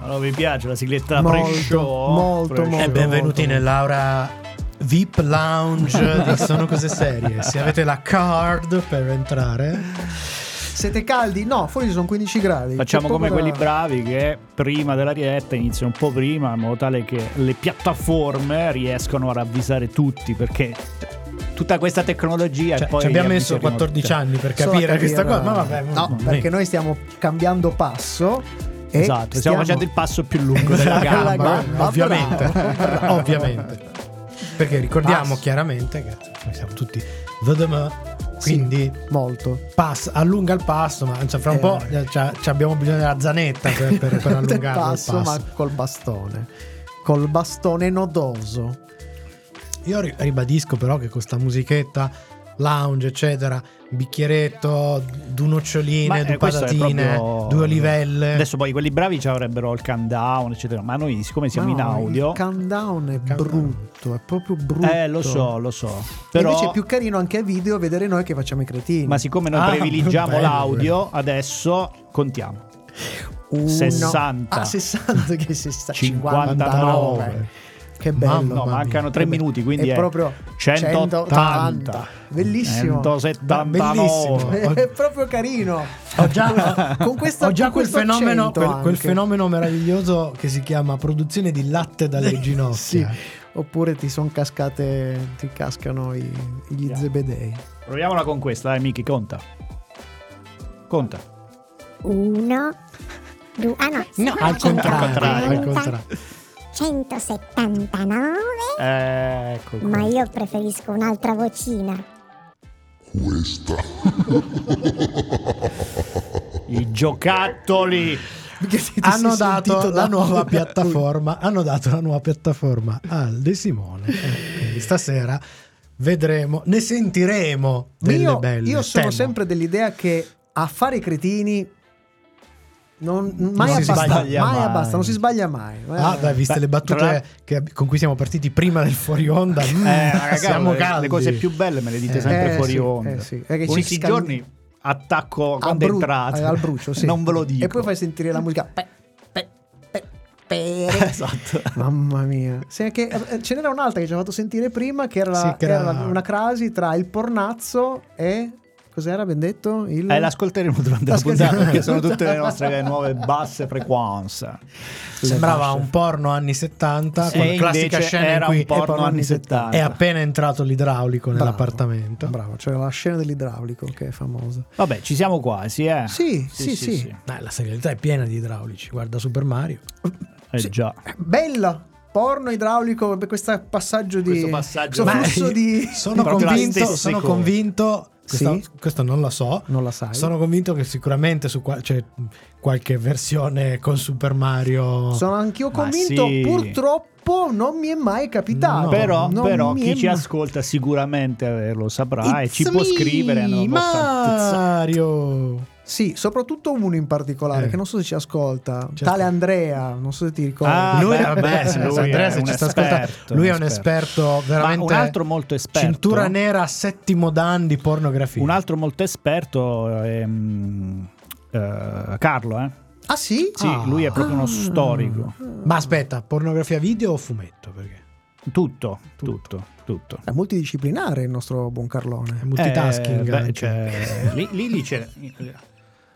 Allora, vi piace la sigletta Molto, pre-show? molto, Pre-show. molto. E benvenuti nell'aura VIP Lounge di Sono Cose Serie. Se avete la card per entrare, Siete caldi? No, fuori sono 15 gradi. Facciamo come da- quelli bravi che prima della diretta iniziano un po' prima in modo tale che le piattaforme riescano a ravvisare tutti perché tutta questa tecnologia cioè, e poi ci abbiamo messo avvisi 14 remote. anni per a capire questa capire- cosa. Ma vabbè, No, perché noi stiamo cambiando passo. E Esatto, stiamo facendo il passo più lungo della Della gamba. gamba. ovviamente, ovviamente. Perché ricordiamo Pass. chiaramente che noi siamo tutti VDM, quindi molto. pass, allunga il passo, ma insomma, fra un Eh. po' eh, c'ha- abbiamo bisogno della zanetta per, per, per allungare il passo. ma col bastone. Col bastone nodoso. Io ri- ribadisco però che con sta musichetta, lounge, eccetera, bicchieretto, due noccioline, eh, due patatine, proprio- due olivelle. Adesso poi quelli bravi ci avrebbero il countdown, eccetera. Ma noi, siccome siamo Ma in no, audio, Il countdown è Countdown. brutto, è proprio brutto. eh, lo so, lo so. Però, invece è più carino anche a video vedere noi che facciamo i cretini. ma siccome noi Ah, privilegiamo bello, l'audio, adesso contiamo. Uno- 60. Ah, 60 che 60, 59. 59. Che bello. Mamma No, mancano 3 Che be- minuti, quindi è, è proprio 180. Bellissimo. 179. Bellissimo. È proprio carino. Ho già, con questa, ho già con quel, questo fenomeno, quel, quel fenomeno meraviglioso che si chiama produzione di latte dalle ginocchia. Sì. Oppure ti sono cascate, ti cascano i, gli Yeah. zebedei. Proviamola con questa, dai, Miki, conta. Conta. Uno, due, ah no, No, al contrario, contrario. al contrario. 179, Ecco qua. ma io preferisco un'altra vocina. I giocattoli. Hanno dato la nuova piattaforma hanno dato la nuova piattaforma al De Simone Eh, quindi stasera vedremo ne sentiremo delle io, belle io sono temo. sempre dell'idea che a fare i cretini non, mai Non abbasta, mai mai. abbasta, non si sbaglia mai. Ah, beh, viste Beh, le battute che- con cui siamo partiti prima del fuori onda, mm, Eh, raga, siamo le, caldi. le cose più belle me le dite Eh. sempre Eh, fuori sì, onda. eh, sì. È che Con ci questi scambi- giorni attacco quando bru- entrate. eh, al brucio, sì. non ve lo dico. E poi fai sentire la musica. Pe- pe- pe- pe- Esatto. Mamma mia. Che, eh, ce n'era un'altra che ci ha fatto sentire prima, che era, Sì, che era- era una crasi tra il pornazzo e. Cos'era, ben detto? Il... Eh, l'ascolteremo durante la L'ascolteremo. puntata perché sono tutte le nostre nuove basse frequenze. Sembrava un porno anni 70 E con la classica scena era in cui un porno porno anni anni 70. è appena entrato l'idraulico Bravo, nell'appartamento. Bravo, cioè la scena dell'idraulico che è famosa. Vabbè, ci siamo quasi, eh. Sì, sì, sì. Dai, la serialità è piena di idraulici. Guarda Super Mario. Eh Sì. già. Bella! Porno idraulico, questo passaggio di. Questo passaggio- questo Ma- flusso di. Sono la convinto, sono convinto questo, Sì? questo non lo so. Non la sai. Sono convinto che sicuramente su qua- c'è qualche versione con Super Mario. Sono anch'io Ma convinto, sì. purtroppo non mi è mai capitato. No. Però, però chi ci mai- ascolta sicuramente lo saprà e It's ci può me, scrivere. Mario. Sì, soprattutto uno in particolare Eh. che non so se ci ascolta. Ci Tale. Andrea, non so se ti ricordi. Ah, lui, beh, vabbè, lui Andrea è se un ci sta ascoltando, esperto, lui è un esperto veramente. Ma un altro molto esperto. Cintura nera, settimo dan di pornografia. Un altro molto esperto è mm, eh, Carlo, eh? Ah sì? Sì, Ah. lui è proprio uno storico. Ma aspetta, pornografia video o fumetto? Perché Tutto, tutto, tutto. È multidisciplinare il nostro buon è Carlone. multitasking. Eh, beh, cioè, lì, lì, lì c'è...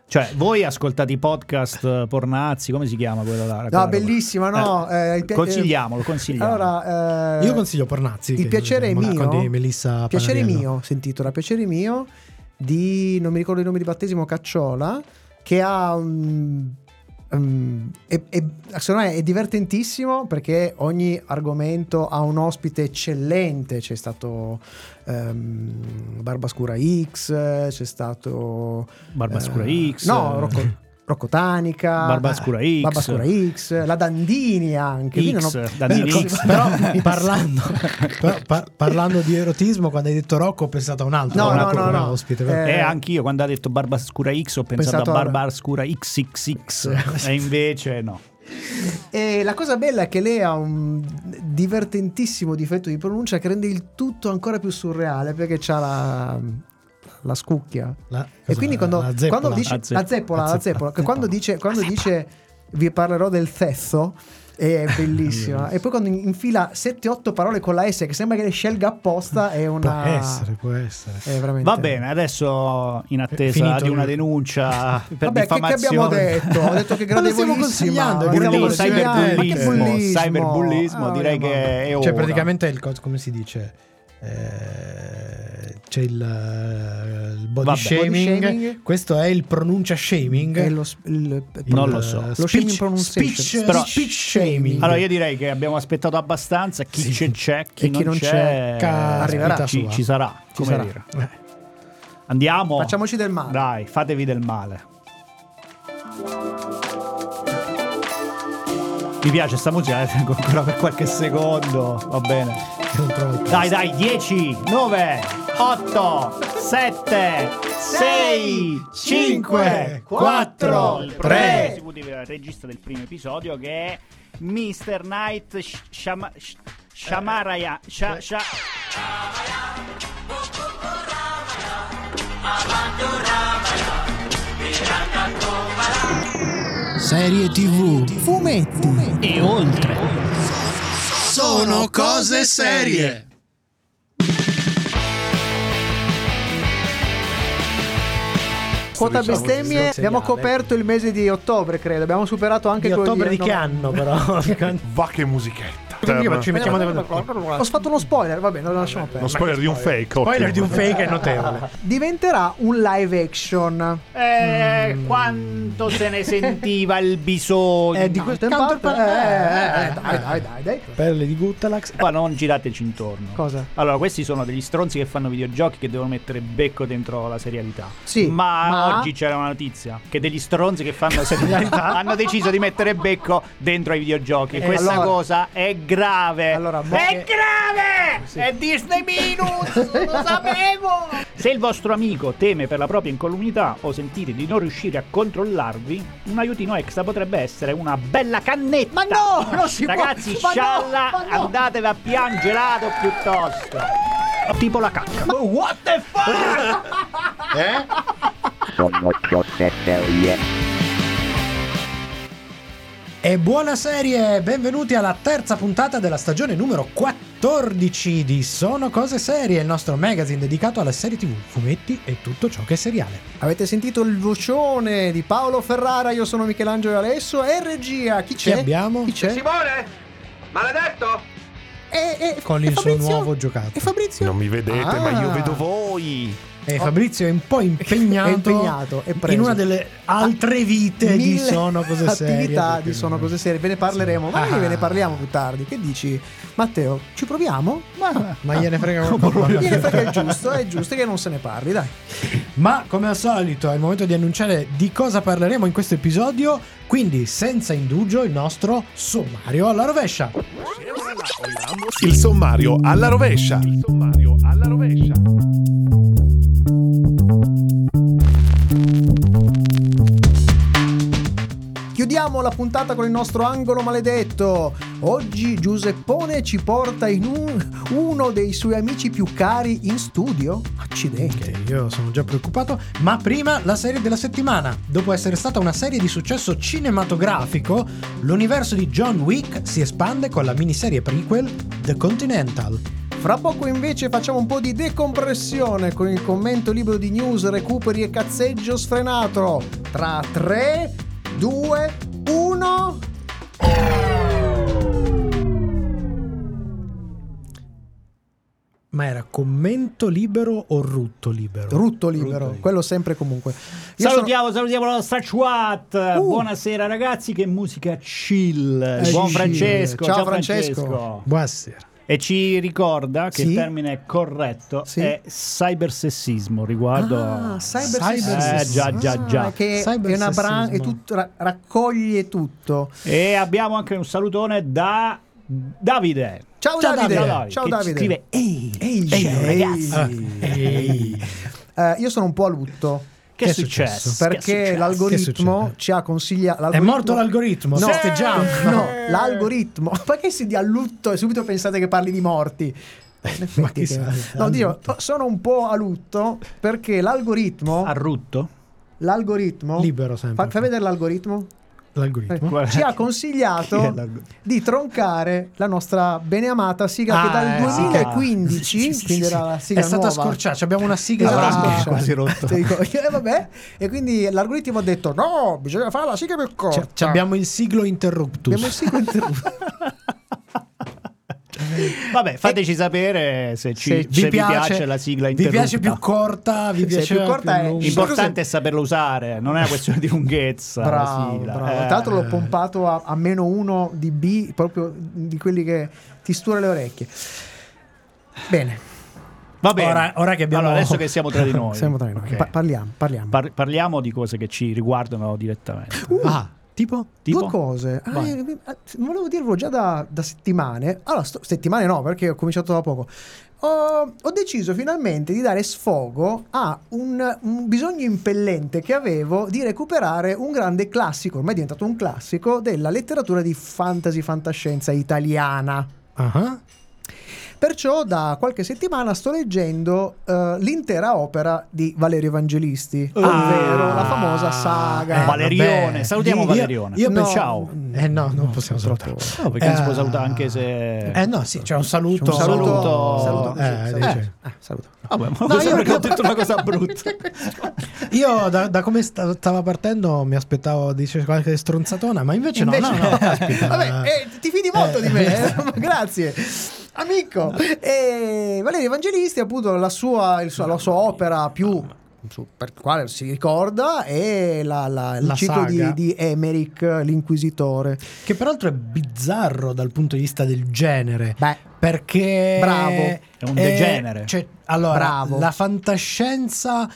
Cioè, voi ascoltate i podcast eh, pornazzi, come si chiama quello là? No, bellissima, no? roba? eh, il pia- consigliamolo, consigliamo. Allora, eh, Io consiglio Pornazzi. il piacere è mio. Di Melissa Piacere Panariello. mio, si intitola Piacere mio di non mi ricordo il nome di battesimo Cacciola che ha un um, è, è- secondo me è divertentissimo perché ogni argomento ha un ospite eccellente c'è stato ehm, Barbascura X c'è stato Barbascura eh, X. no Rocco, Rocco Tanica, Barbascura eh, X. Barbascura X, la Dandini anche. X, non- Dandini Beh, X. Però parlando, però par- parlando di erotismo, quando hai detto Rocco, ho pensato a un altro, No, un no, altro no, no. ospite. Eh, E anch'io quando ha detto Barba Scura X ho pensato, Pensato a a- Barba Scura XXX e invece no. E la cosa bella è che lei ha un divertentissimo difetto di pronuncia che rende il tutto ancora più surreale perché c'ha la, la scucchia. La- E cosa- quando, quando, la zeppola. quando dice La zeppola. la zeppola, La la che quando dice, quando dice vi parlerò del sesso è bellissima. e poi quando infila 7-8 parole con la S che sembra che le scelga apposta è Può una essere, può essere. è veramente Va bene, adesso in attesa Finito di una il- denuncia per Vabbè, che, che diffamazione. abbiamo detto? Ho detto che gradevolissima. consigliando, ma che stiamo stiamo Bulli- consigliando. Ma che cyberbullismo, bullismo? cyberbullismo, Ah, direi che è ora. Cioè, praticamente il co- come si dice? Eh, c'è il, eh, il body, Vabbè. shaming. Body shaming. Questo è il pronuncia shaming. È lo, s- il- Non Il, lo so. Lo speech- shaming speech- Però- speech shaming. Allora io direi che abbiamo aspettato abbastanza, chi Sì. c'è c'è, chi, E chi non non c'è, c'è, arriverà. ci, ci sarà, Ci come sarà. dire. Eh. Andiamo. Facciamoci del male. Dai, fatevi del male. Mi piace sta musica, la tengo ancora per qualche secondo. Va bene. Il Dai, dai, 10, 9, 8, 7, 6, 5, 4, 3. Consecutivi al regista del primo episodio che è Mr. Knight Sh- Shama- Sh- Shamaraya. Sha- Sha- Serie TV. Fumetti. e oltre. Sono cose serie. Quota Diciamo bestemmie, abbiamo coperto il mese di ottobre, credo. Abbiamo superato anche Di quello ottobre di di che anno, però? Va che musichetta. Io ci mettiamo Ho fatto uno spoiler, va bene, lo lasciamo Uno perdere. spoiler di un fake. Spoiler ottimo. di un fake è notevole. Diventerà un live action. Eh, quanto se ne sentiva il bisogno. Eh, di questo in parte. Eh, eh, eh, dai, dai, dai, dai. Perle di Guttalax. Qua non girateci intorno. Cosa? Allora, questi sono degli stronzi che fanno videogiochi che devono mettere becco dentro la serialità. Sì, ma, ma- oggi c'era una notizia che degli stronzi che fanno serialità hanno deciso di mettere becco dentro ai videogiochi. E Eh, questa allora- cosa è grave. Allora, mo- è grave! È Disney Minus! lo sapevo! Se il vostro amico teme per la propria incolumità o sentite di non riuscire a controllarvi, un aiutino extra potrebbe essere una bella cannetta. Ma no, non si può. Ragazzi, Ma no, scialla, ma no. andatevi a piangelato piuttosto. Tipo la cacca. what the fuck? Sono cose serie. E buona serie, benvenuti alla terza puntata della stagione numero 14 di Sono Cose Serie, il nostro magazine dedicato alle serie tv, fumetti e tutto ciò che è seriale. Avete sentito il vocione di Paolo Ferrara? Io sono Michelangelo Alesso. E regia, chi c'è? abbiamo? Chi c'è? Simone! Maledetto! E, e- Con e il suo Fabrizio? nuovo giocattolo. E Fabrizio? Non mi vedete, Ah. ma io vedo voi. E Fabrizio è un po' impegnato, È impegnato, è in una delle altre vite di Sono Cose Serie. attività di Sono Cose Serie. Ve ne parleremo. Magari Ah. ve ne parliamo più tardi. Che dici, Matteo? Ci proviamo? Ma, Ma gliene frega un po'. Gliene frega il giusto, è giusto che non se ne parli, dai. Ma come al solito è il momento di annunciare di cosa parleremo in questo episodio, quindi senza indugio il nostro sommario alla rovescia. Il sommario alla rovescia. Il sommario alla rovescia. Chiudiamo la puntata con il nostro angolo maledetto. Oggi Giuseppone ci porta in un- uno dei suoi amici più cari in studio. Accidenti. Ok, io sono già preoccupato, ma prima la serie della settimana. Dopo essere stata una serie di successo cinematografico, l'universo di John Wick si espande con la miniserie prequel The Continental. Fra poco invece facciamo un po' di decompressione con il commento libero di news, recuperi e cazzeggio sfrenato. Tra 3, 2, 1. Ma era commento libero o rutto libero? Rutto libero, Rutto libero. quello sempre comunque. Io Salutiamo, salutiamo la nostra chat. Uh. Buonasera ragazzi, che musica chill. Eh, Buon chill. Francesco. Ciao, Ciao, Francesco. Francesco. Buonasera. E ci ricorda che Sì. il termine corretto Sì. è cybersessismo riguardo Ah, a... cybersessismo. Eh, già, già, già. Ah, che è una branca, è tutto, ra- raccoglie tutto. E abbiamo anche un salutone da Davide. Ciao, Ciao, Davide. Davide. Ciao che Davide. scrive Ehi, Ehi, ehi, ehi. ragazzi. Ehi. Eh, io sono un po' a lutto Che, Che è successo? successo? Che è perché successo? Che l'algoritmo ci ha consigliato. È morto l'algoritmo? No, Festeggiamo. no, l'algoritmo. Perché si dia lutto e subito pensate che parli di morti? Ma che- sa, no, a Dio, sono un po' a lutto perché l'algoritmo. Arrutto? l'algoritmo. Libero sempre. Fa- fai vedere l'algoritmo? L'algoritmo. È? Ci ha è consigliato di troncare la nostra beneamata sigla che Ah, dal eh, 2015, sì, sì, sì, quindi sì, era la È sigla stata nuova. scorciata. Abbiamo una sigla È stata da- scorciata. quasi rotto. Ti dico, eh, vabbè. E quindi l'algoritmo ha detto: no, bisogna fare la sigla più corta. Ci- ci abbiamo il siglo interruptus. Abbiamo il siglo interrotto. Vabbè, fateci sapere se, ci, Se se vi vi piace, piace, la sigla vi interrotta. piace più corta, vi piace più corta è- lunga? L'importante è saperla usare, non è una questione di lunghezza. Bravo, bravo. Eh, Tra l'altro l'ho pompato a, a meno uno di B, proprio di quelli che ti stura le orecchie. Bene, Va bene. Ora- ora che abbiamo- Allora, adesso che siamo tra di noi, siamo tra di noi. ok. Pa- parliamo, parliamo. par- parliamo di cose che ci riguardano direttamente. Ah, tipo? Tipo? Due cose. Ah, eh, eh, volevo dirvelo già da, da settimane. Allora, sto- settimane no, perché ho cominciato da poco. Ho, ho deciso finalmente di dare sfogo a un, un bisogno impellente che avevo di recuperare un grande classico, ormai è diventato un classico, della letteratura di fantasy fantascienza italiana. Ah, Perciò da qualche settimana sto leggendo eh, l'intera opera di Valerio Evangelisti, ovvero la famosa saga. Eh, Valerione, vabbè. salutiamo Io- Valerione. io No, ciao. Eh no, non possiamo salutare. No, perché si può Eh, salutare anche se... Eh no, sì, c'è un saluto. Un saluto, Saluto- saluto, Eh, sì, dice. saluto. Ah, saluto. Vabbè, ma No, questo io- perché ho detto una cosa brutta. Io da, da come sta- stava partendo mi aspettavo dice qualche stronzatona, ma invece, Invece- no, no, no. Vabbè, eh, ti fidi molto di me, eh? grazie. Amico, e Valerio Evangelisti, appunto, la sua, il suo- la sua opera più su- per quale si ricorda è la- la- il La ciclo di, di Emerick, l'inquisitore. Che peraltro è bizzarro dal punto di vista del genere. Beh, Perché Bravo. È un degenere. cioè, allora, Bravo. la fantascienza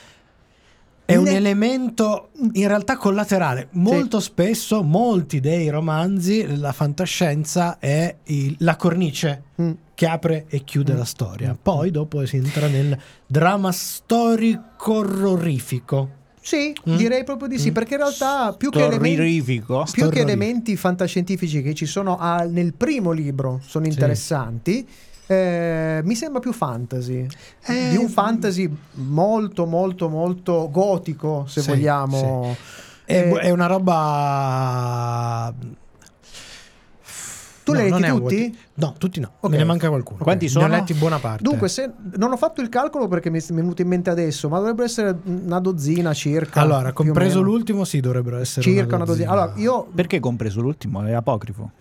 è un Ne- elemento in realtà collaterale. Molto spesso, molti dei romanzi, la fantascienza è il- la cornice mm, che apre e chiude la storia. Poi dopo si entra nel dramma storico orrorifico. sì, Mm. direi proprio di sì, perché in realtà più che elementi... Più che elementi fantascientifici che ci sono al- nel primo libro sono interessanti, eh, mi sembra più fantasy. Eh, di un fantasy molto, molto, molto gotico, se Sì, vogliamo. È, Eh, è una roba. Tu li hai No, letti non è un tutti? No, tutti no. Ok. Me ne manca qualcuno. Quanti Ne sono? ho letti buona parte. Dunque, se, non ho fatto il calcolo perché mi è mi è venuto in mente adesso, ma dovrebbero essere una dozzina circa. allora, compreso l'ultimo, sì, dovrebbero essere Circa una dozzina. Allora, io Perché compreso l'ultimo? È apocrifo.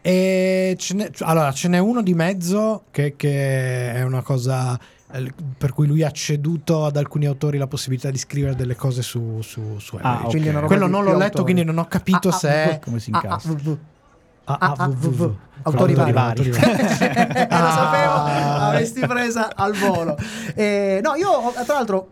E ce n'è, allora, ce n'è uno di mezzo che, che è una cosa eh, per cui lui ha ceduto ad alcuni autori la possibilità di scrivere delle cose su, su, su Ah, una roba Quello non l'ho letto, autori. quindi non ho capito Ah, se ah, è Come si Ah, incastra? Ah, v- v- Ah, ah, ah, ah, v- v- autori vari. vari. Lo sapevo, Ah. avresti presa al volo. Eh, no, io tra l'altro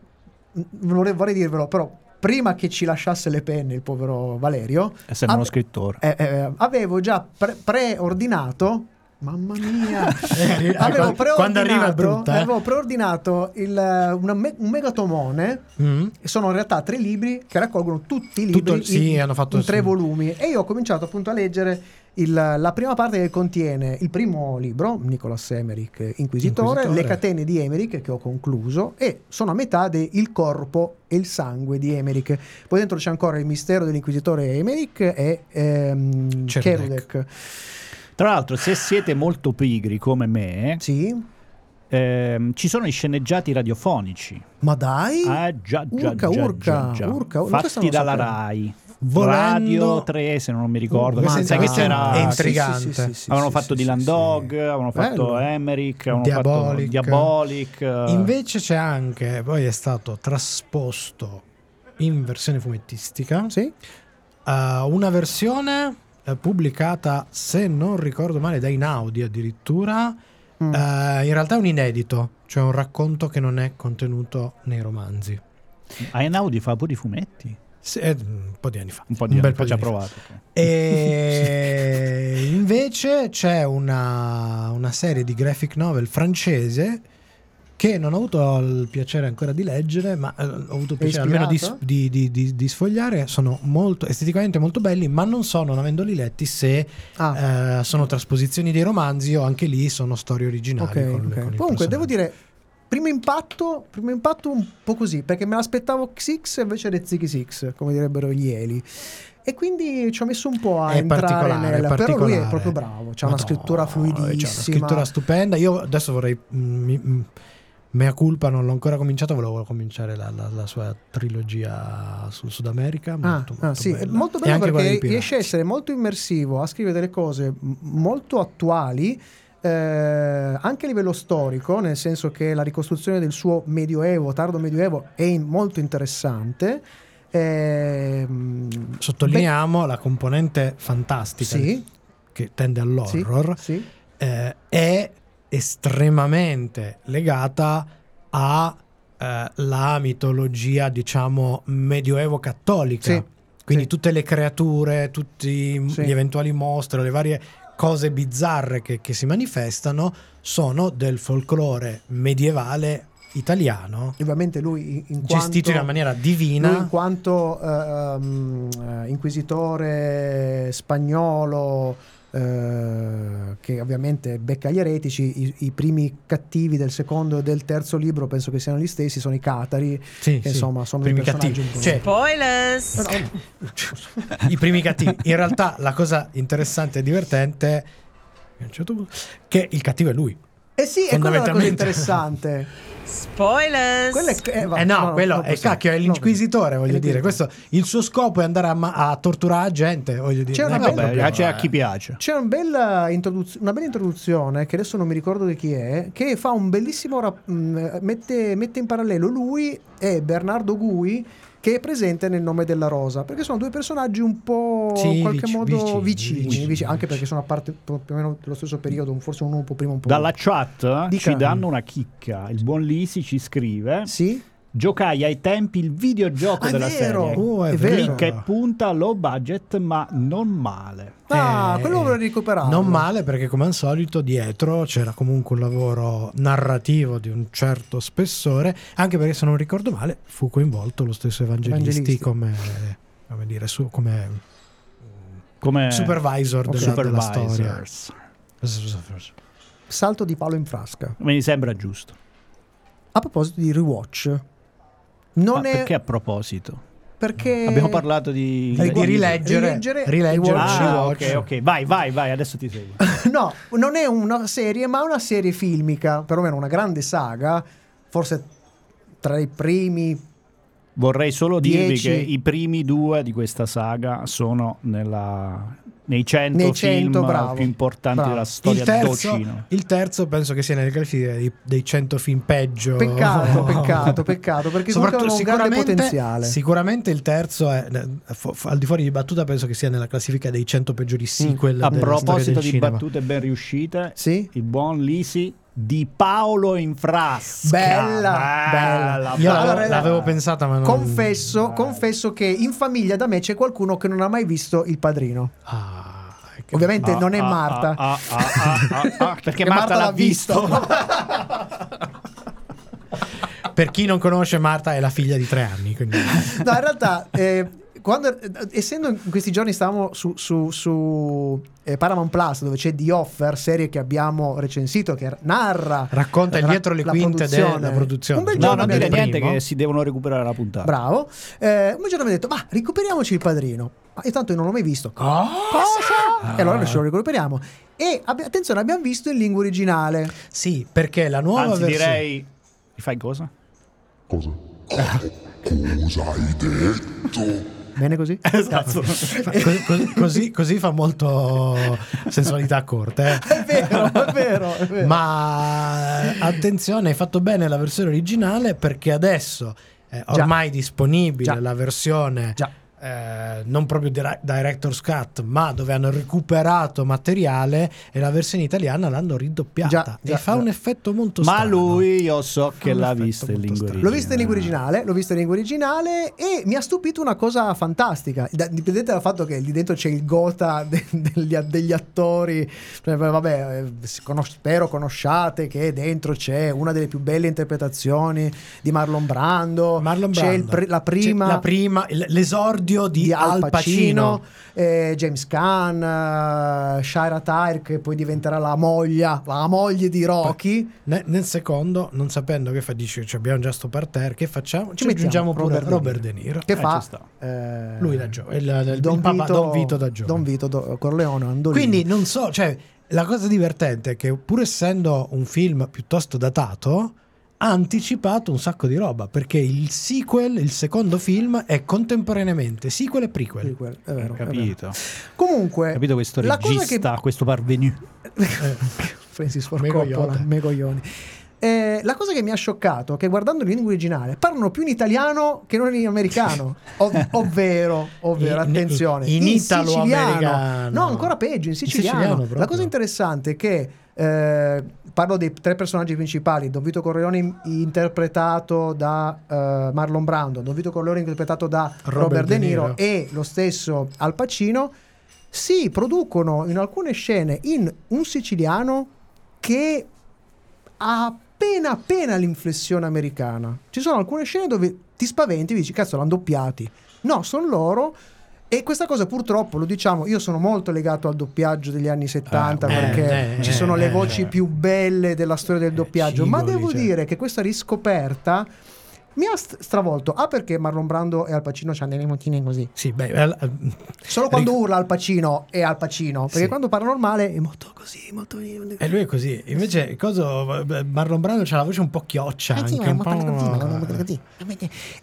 mh, vorrei, vorrei dirvelo, però prima che ci lasciasse le penne il povero Valerio, Essendo uno ave- scrittore. eh, eh, avevo già pre- preordinato. Mamma mia, Eh, avevo arriva è preordinato, brutta, eh. avevo preordinato il, me- un megatomone Mm. sono in realtà tre libri che raccolgono tutti i libri Tutto- sì, in, hanno fatto- in tre sì. volumi e io ho cominciato appunto a leggere il- la prima parte che contiene il primo libro Nicolas Emmerich Inquisitore, Inquisitore. le catene di Emmerich che ho concluso e sono a metà del Il corpo e il sangue di Emmerich poi dentro c'è ancora il mistero dell'Inquisitore Emmerich e ehm. Kerudec Tra l'altro, se siete molto pigri come me, sì ehm, ci sono i sceneggiati radiofonici. ma dai Ah, già, già, Urca, già, urca, già, già. urca, ma questo Fatti dalla sapevo. Rai. Volendo- Radio 3, se non mi ricordo. Uh, Ma sai che c'era... È intrigante. avevano fatto Dylan sì, Dog, avevano fatto. Emmerich, avevano Diabolic. fatto Diabolic. eh, Invece c'è anche, poi è stato trasposto in versione fumettistica, sì eh, una versione eh, pubblicata, se non ricordo male, da Inaudi addirittura, Mm. Eh, in realtà è un inedito, cioè un racconto che non è contenuto nei romanzi. Einaudi fa pure i fumetti. Se- eh, un po' di anni fa. Un po' di bel anni fa ci ha provato. E invece c'è una, una serie di graphic novel francese che non ho avuto il piacere ancora di leggere, ma eh, ho avuto il piacere almeno di, di- di- di- di sfogliare. Sono molto esteticamente molto belli, ma non so, non avendoli letti, se Ah. eh, sono trasposizioni dei romanzi o anche lì sono storie originali. Ok, con- ok. con Comunque, devo dire, primo impatto, primo impatto un po' così, perché me l'aspettavo Xix invece è Ziggy Six, come direbbero gli Eli. E quindi ci ho messo un po' a È entrare particolare, nel... è Però lui è proprio bravo, c'ha una Madonna, scrittura C'è una fluidissima. scrittura stupenda. Io adesso vorrei. mm, mi- mm, Mea culpa, non l'ho ancora cominciato. Volevo cominciare la, la- la sua trilogia sul Sud America. Ah, Molto, ah, molto sì, è bella. molto E bello perché riesce a essere molto immersivo, a scrivere delle cose molto attuali, eh, anche a livello storico, nel senso che la ricostruzione del suo medioevo, tardo medioevo, è in- molto interessante. Ehm, Sottolineiamo la componente fantastica Sì, che tende sì, all'horror. sì. eh, è estremamente legata alla mitologia, diciamo, medioevo cattolica. Sì, Quindi sì. tutte le creature, tutti Sì. gli eventuali mostri, le varie cose bizzarre che, che si manifestano sono del folklore medievale italiano, Ovviamente lui in, in gestito in quanto- una maniera Lui divina. in quanto ehm, eh, inquisitore spagnolo, eh, che ovviamente becca gli eretici, i, i primi cattivi del secondo e del terzo libro penso che siano gli stessi, sono i catari, Sì, che sì, insomma sono dei primi personaggi cattivi. Cioè, Spoilers! i primi cattivi. In realtà la cosa interessante e divertente è che il cattivo è lui. Eh sì, è quella la cosa Fondamentalmente. interessante. Spoilers! È- eh, va, eh no, quello è cacchio, è No, l'inquisitore, voglio dire. Questo, il suo scopo è andare a, ma- a torturare la gente, voglio dire. C'è una bella- c'è a chi piace. C'è un bella introduz- una bella introduzione che adesso non mi ricordo di chi è, che fa un bellissimo rap- mh, mette, mette in parallelo lui e Bernardo Gui che è presente nel nome della rosa, perché sono due personaggi un po' Sì, in qualche vici- modo vicini, vicini, vicini, anche perché sono a parte più o meno dello stesso periodo, forse uno un po' prima un po' Dalla chat Dica. ci danno una chicca. Il buon Lisi ci scrive: Sì? Giocai ai tempi il videogioco Ah, è della vero, serie. Oh, è vero. Clicca e punta, low budget, ma non male. Ah, Eh, quello vorrei recuperare. Non male perché come al solito dietro c'era comunque un lavoro narrativo di un certo spessore, anche perché se non ricordo male fu coinvolto lo stesso Evangelisti, Evangelisti. come, come dire, su, come Come supervisor della, della storia. Salto di palo in frasca. Mi sembra giusto. A proposito di rewatch. Non Ma è perché a proposito? perché Abbiamo parlato di, Di, di rileggere, rileggere, rileggere. Ah, ok, ok. Vai, vai, vai. Adesso ti seguo. No, non è una serie, ma una serie filmica, perlomeno una grande saga, forse tra i primi Vorrei solo dirvi Dieci. che i primi due di questa saga sono nella- nei 100 Nei 100, film bravo, più importanti bravo. della storia Il del terzo, docino. il terzo penso che sia nelle classifiche dei, dei 100 film peggio. Peccato, peccato, peccato, perché Soprattutto- un grande sicuramente, potenziale. sicuramente il terzo è al di fuori di battuta penso che sia nella classifica dei 100 peggiori sequel A della storia proposito di cinema. battute ben riuscite, Sì? il buon Lisi di Paolo in frasca. Bella, bella. Io Allora, l'avevo, l'avevo pensata ma non... Confesso, confesso che in famiglia da me c'è qualcuno che non ha mai visto Il Padrino. Ah, che- Ovviamente Ah, non è ah, Marta. ah, ah, ah, ah, ah, perché Marta, l'ha visto. Per chi non conosce Marta è la figlia di tre anni. quindi- No, in realtà, eh, quando, eh, essendo in questi giorni stavamo su, su, su eh, Paramount Plus, dove c'è The Offer, serie che abbiamo recensito, che narra Racconta ra- dietro le quinte produzione. della produzione. Un bel No, giorno non abbiamo dire detto- niente primo. che si devono recuperare la puntata. Bravo. Eh, un giorno mi ha detto, ma recuperiamoci il padrino. Ma io tanto non l'ho mai visto. Cosa? E allora adesso lo recuperiamo. E abbi- attenzione, abbiamo visto in lingua originale. Sì, perché la nuova Anzi, versione... direi. Mi fai cosa? Cosa? Cosa hai detto? Bene così? Esatto. Fa- co- co- così, così fa molto sensualità corta. eh. È vero, è vero, è vero. Ma attenzione, hai fatto bene la versione originale perché adesso è Già. ormai disponibile Già. la versione Già. Eh, non proprio dire- director's cut, ma dove hanno recuperato materiale e la versione italiana l'hanno ridoppiata Già, già, e fa già. un effetto molto Ma strano. lui io so che un l'ha vista in lingua strano. L'ho vista in lingua originale, l'ho vista in lingua originale e mi ha stupito una cosa fantastica. Da- dipendente dal fatto che lì dentro c'è il gota de- degli, degli attori. Cioè, vabbè, eh, conos- spero conosciate che dentro c'è una delle più belle interpretazioni di Marlon Brando. Marlon c'è Brando. il pr- la prima. C'è la prima- il- l'esordio di, di Al Pacino. eh, James Caan, eh, Shira Tyre che poi diventerà la moglie, la moglie di Rocky. Ne- nel secondo, non sapendo che fa, dice "Ci abbiamo già sto parterre, che facciamo? Ci, mettiamo aggiungiamo pure Robert Robert, De Niro. Che Eh, fa ci eh, Lui da Gio- il, il- il papà Don Vito da Giovane. Don Vito Do- Corleone Andolini. Quindi non so, cioè, la cosa divertente è che pur essendo un film piuttosto datato, ha anticipato un sacco di roba, perché il sequel, il secondo film, è contemporaneamente sequel e prequel. Prequel, è vero, Ho è vero. capito. Comunque, Capito questo la cosa regista, questo parvenu. che Francis Ford Coppola, Yoda. Megoglioni. Eh, la cosa che mi ha scioccato è che guardando in lingua originale parlano più in italiano che non in americano, Ov- ovvero, ovvero In- attenzione, in siciliano. italo-americano. no, ancora peggio, in siciliano. siciliano la cosa interessante è che eh, parlo dei tre personaggi principali, Don Vito Corleone in- interpretato da eh, Marlon Brando, Don Vito Corleone interpretato da Robert, Robert De De Niro, Niro. e lo stesso Al Pacino si producono in alcune scene in un siciliano che ha appena appena l'inflessione americana. Ci sono alcune scene dove ti spaventi e dici cazzo l'hanno doppiati. No, sono loro. E questa cosa purtroppo lo diciamo, io sono molto legato al doppiaggio degli anni 70 Eh, perché eh, ci sono le eh, voci eh. più belle della storia del doppiaggio, ma Cigoli, devo cioè. dire che questa riscoperta mi ha st- stravolto. Ah, perché Marlon Brando e Al Pacino hanno delle montine così. Sì, beh, eh, eh, Solo quando ric- urla Al Pacino è Al Pacino, perché Sì. quando parla normale è molto così, molto E lui è così. Invece, coso, Marlon Brando c'ha la voce un po' chioccia. Eh sì, anche, ma un po'- così.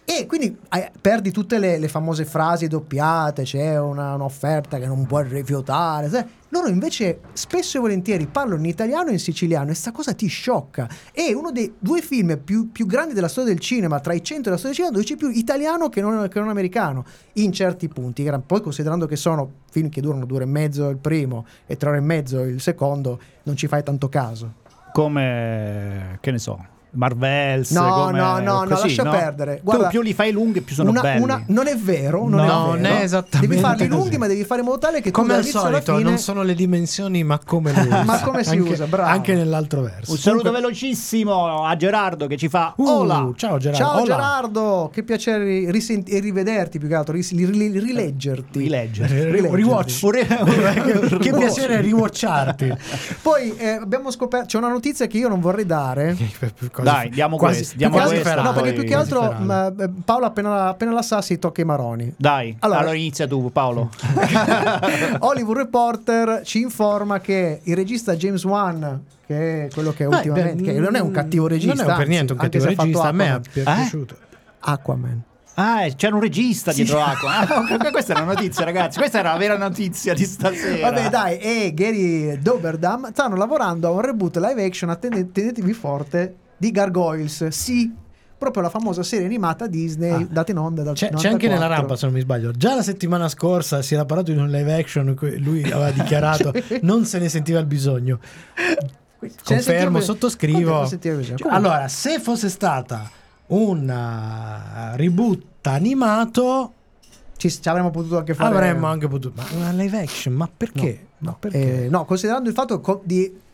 E quindi eh, perdi tutte le, le famose frasi doppiate, c'è una- un'offerta che non puoi rifiutare. sai? Loro invece spesso e volentieri parlano in italiano e in siciliano e sta cosa ti sciocca. È uno dei due film più, più grandi della storia del cinema, tra i cento della storia del cinema, dove c'è più italiano che non, che non americano, in certi punti. Poi considerando che sono film che durano due ore e mezzo il primo e tre ore e mezzo il secondo, non ci fai tanto caso. Come, che ne so, Marvels. No, no, no, no, lascia no? perdere. Guarda, tu più li fai lunghi, più sono una- belli. una- non è vero, non, No, è, non vero. è esattamente Devi farli così. lunghi, ma devi fare in modo tale che tu Come al solito, fine non sono le dimensioni, ma come. Ma come si Anche- usa, bravo. Anche nell'altro verso. Un saluto Comunque- velocissimo a Gerardo che ci fa Uh. Ciao Gerardo. Ciao Hola. Gerardo, che piacere risent- e rivederti più che altro, ris- ri- rileggerti. Ri- Rewatch. Un ri- che, che piacere riwatcharti. Poi eh, abbiamo scoperto, c'è una notizia che io non vorrei dare. Dai, diamo questo, diamo Più che questo, altro- no, perché più che altro quasi ma, eh, Paolo appena, appena la sa si tocca i maroni. Dai, Allora- allora, inizia tu Paolo. Hollywood Reporter ci informa che il regista James Wan, che è quello che Beh, ultimamente, beh, che non è un cattivo regista, Non è per niente un cattivo regista. A me è Aquaman. pi- Eh? piaciuto. Aquaman. Ah, eh, c'era un regista dietro Aqua. Ah, questa era una notizia, ragazzi. Questa era la vera notizia di stasera. Vabbè, dai, e Gary Doberdam stanno lavorando a un reboot live action, attende- tenetevi forte, di Gargoyles. Sì, proprio la famosa serie animata Disney Ah. data in onda dal C'è, c'è anche 94. nella rampa, se non mi sbaglio. Già la settimana scorsa si era parlato di un live action. Lui aveva dichiarato non se ne sentiva il bisogno. Confermo, sottoscrivo. Bisogno. Cioè, allora, se fosse stata un uh, reboot animato, ci, ci avremmo potuto anche fare. avremmo anche potuto. Ma una live action? Ma perché? No, Ma perché? eh, no, considerando il fatto co-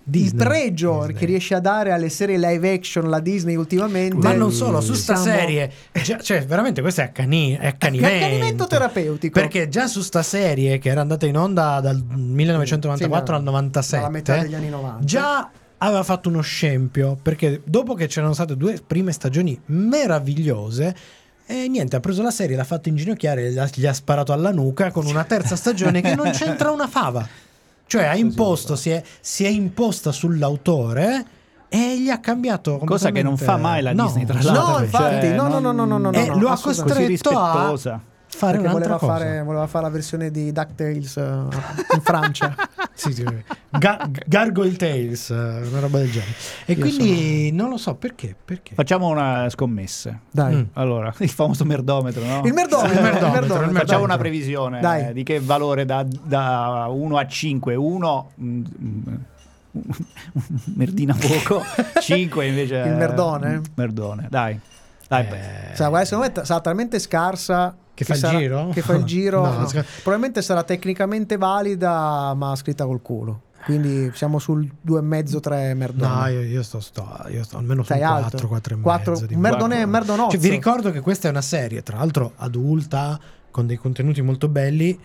di. Il Disney, pregio Disney. che riesce a dare alle serie live action la Disney ultimamente. Ma non solo, su sta siamo- serie, già- cioè veramente questo è, accani- è accanimento. Accanimento terapeutico. Perché già su sta serie che era andata in onda dal 1994 Sì, al 97, dalla metà degli anni 90. già aveva fatto uno scempio perché dopo che c'erano state due prime stagioni meravigliose e niente, ha preso la serie, l'ha fatto inginocchiare, gli ha sparato alla nuca con una terza stagione che non c'entra una fava. Cioè ha imposto, si è, si è imposta sull'autore e gli ha cambiato Cosa che non fa mai la No. Disney, tra No, l'altro. infatti, Cioè, no, no, no, no, no, no, no, lo ha costretto a. fare perché un'altra voleva cosa. fare, voleva fare la versione di DuckTales eh, in Francia. Sì, sì, Ga- Gargoyle Tales, eh, una roba del genere. E Io quindi non lo so perché. perché? Facciamo una scommessa. Dai. Mm. Allora, il famoso merdometro, no? Il merdometro, Il il merdometro, il Facciamo merdometro. una previsione Dai. eh, di che valore da, da 1 a 5. 1 merdina poco, 5 invece Il merdone? Merdone, dai. Dai, Eh. Cioè, guarda, secondo me sarà talmente scarsa Che fa il sarà- giro? Che fa il giro. No, no. Probabilmente sarà tecnicamente valida, ma scritta col culo. Quindi siamo sul 2,5-3 merdone. No, io, io sto, sto, io sto almeno su Sei alto. 4, 4 e Quattro- mezzo. di un merdone, guarda. un merdonozzo. Cioè, vi ricordo che questa è una serie, tra l'altro adulta, con dei contenuti molto belli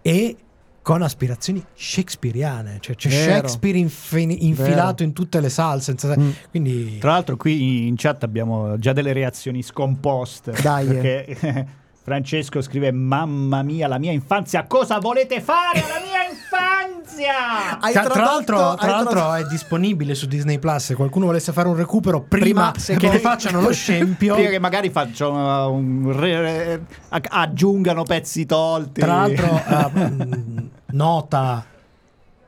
e con aspirazioni shakespeariane. Cioè c'è Vero. Shakespeare infin- infilato in tutte le salse. senza- Mm. Quindi Tra l'altro qui in chat abbiamo già delle reazioni scomposte. Dai. Perché Francesco scrive Mamma mia, la mia infanzia, cosa volete fare alla mia infanzia? Hai Tra, tra l'altro, hai tra l'altro tradotto- è disponibile su Disney Plus. Se qualcuno volesse fare un recupero prima, Prima, che secondo- ne facciano lo scempio. Prima che magari facciano un re- re- ag- aggiungano pezzi tolti. Tra l'altro, eh, mh, nota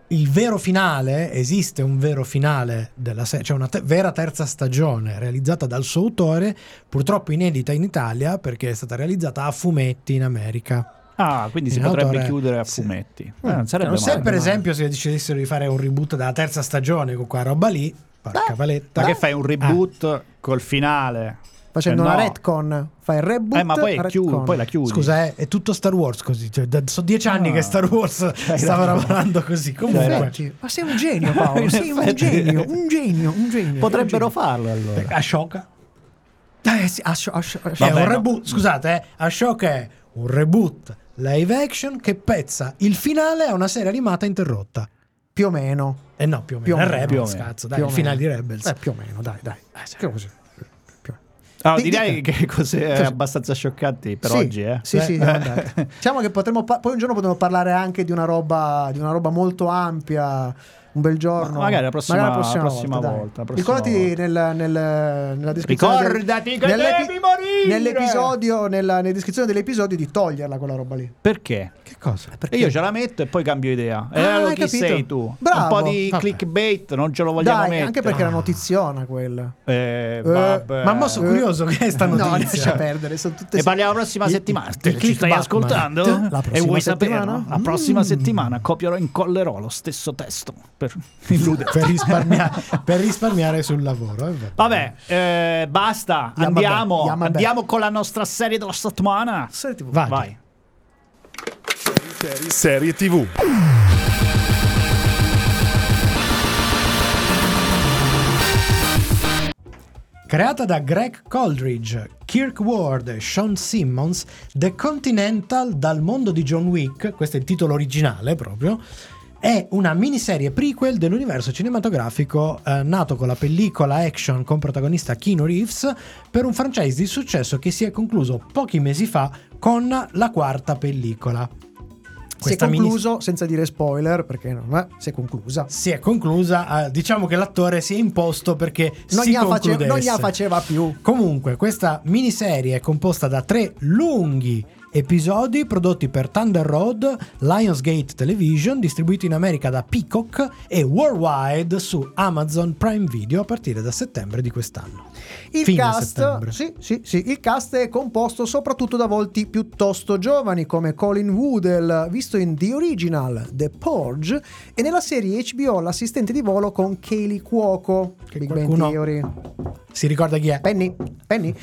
il vero finale, esiste un vero finale della serie, c'è una te- vera terza stagione realizzata dal suo autore, purtroppo inedita in Italia perché è stata realizzata a fumetti in America. Ah, quindi si In potrebbe autore- chiudere a sì. fumetti. Eh, non sarebbe Se male. per esempio si decidessero di fare un reboot della terza stagione con quella roba lì, porca paletta. Ma che fai un reboot col finale? Facendo Eh, una no. retcon. Fai il reboot. Eh, ma poi, chiudi, poi la chiudi. Scusa, è, è tutto Star Wars così. Cioè, da- sono dieci anni Ah. che Star Wars stava ragione. lavorando così. Comunque, effetti, ma sei un genio, Paolo. Sei un genio, un genio, un genio. Potrebbero un genio. farlo allora. Ashoka Eh, sì, ascio- ascio- è Vabbè, un no. reboot. Scusate, eh, Ashoka è un reboot live action che pezza il finale a una serie animata interrotta. più o meno. E no, più o Più meno. o è meno, Rebels, più o meno. cazzo. Dai, Più il finale di. Rebels. Eh, più o meno, dai, dai. Che così? Allora, Di- direi di- che cose Sì. abbastanza scioccanti per Sì, oggi, eh. Sì, sì, andati. Diciamo che potremmo pa- poi un giorno potremmo parlare anche di una roba, di una roba molto ampia. Un bel giorno. Ma magari la prossima- Magari la prossima dai. volta, la prossima Ricordati volta. nel, nel- nella descrizione. del- Ricordati che nell'epi- devi morire! Nell'episodio, nella, nella descrizione dell'episodio, di toglierla quella roba lì. Perché? Che cosa? E io ce la metto e poi cambio idea. E Ah, allora hai chi capito. sei tu? Bravo. Un po' di Vabbè. clickbait, non ce lo vogliamo Dai, mettere. anche perché era notiziona quella. Eh, vabbè. Ma mo sono Eh. curioso che è sta No, notizia. lascia perdere, sono tutte Ne parliamo la prossima settimana. Ci stai Batman. ascoltando? La e prossima vuoi settimana? saperlo? La prossima Mm. settimana copierò e incollerò lo stesso testo per per, risparmiare, per risparmiare sul lavoro. eh, vabbè. Vabbè, eh, basta. Yamabè, Andiamo. Yamabè. Andiamo con la nostra serie della settimana. Serie TV. Vai. Vai. Serie TV. Creata da Greg Coldridge, Kirk Ward e Sean Simmons, The Continental dal mondo di John Wick, questo è il titolo originale proprio, è una miniserie prequel dell'universo cinematografico eh, nato con la pellicola action con protagonista Keanu Reeves per un franchise di successo che si è concluso pochi mesi fa con la quarta pellicola. Si è Questa mini- concluso, senza dire spoiler, perché no, ma si è conclusa. si è conclusa, eh, diciamo che l'attore si è imposto perché Non si gliela face- concludesse. non gliela faceva più. Comunque, questa miniserie è composta da tre lunghi episodi prodotti per Thunder Road, Lionsgate Television, distribuiti in America da Peacock e worldwide su Amazon Prime Video a partire da settembre di quest'anno. Il Fine cast, sì, sì, sì, il cast è composto soprattutto da volti piuttosto giovani come Colin Woodell, visto in The Original, The Purge, e nella serie HBO l'assistente di volo con Kaylee Cuoco, Che Big Bang qualcuno- Theory. Si ricorda chi è? Penny, Penny.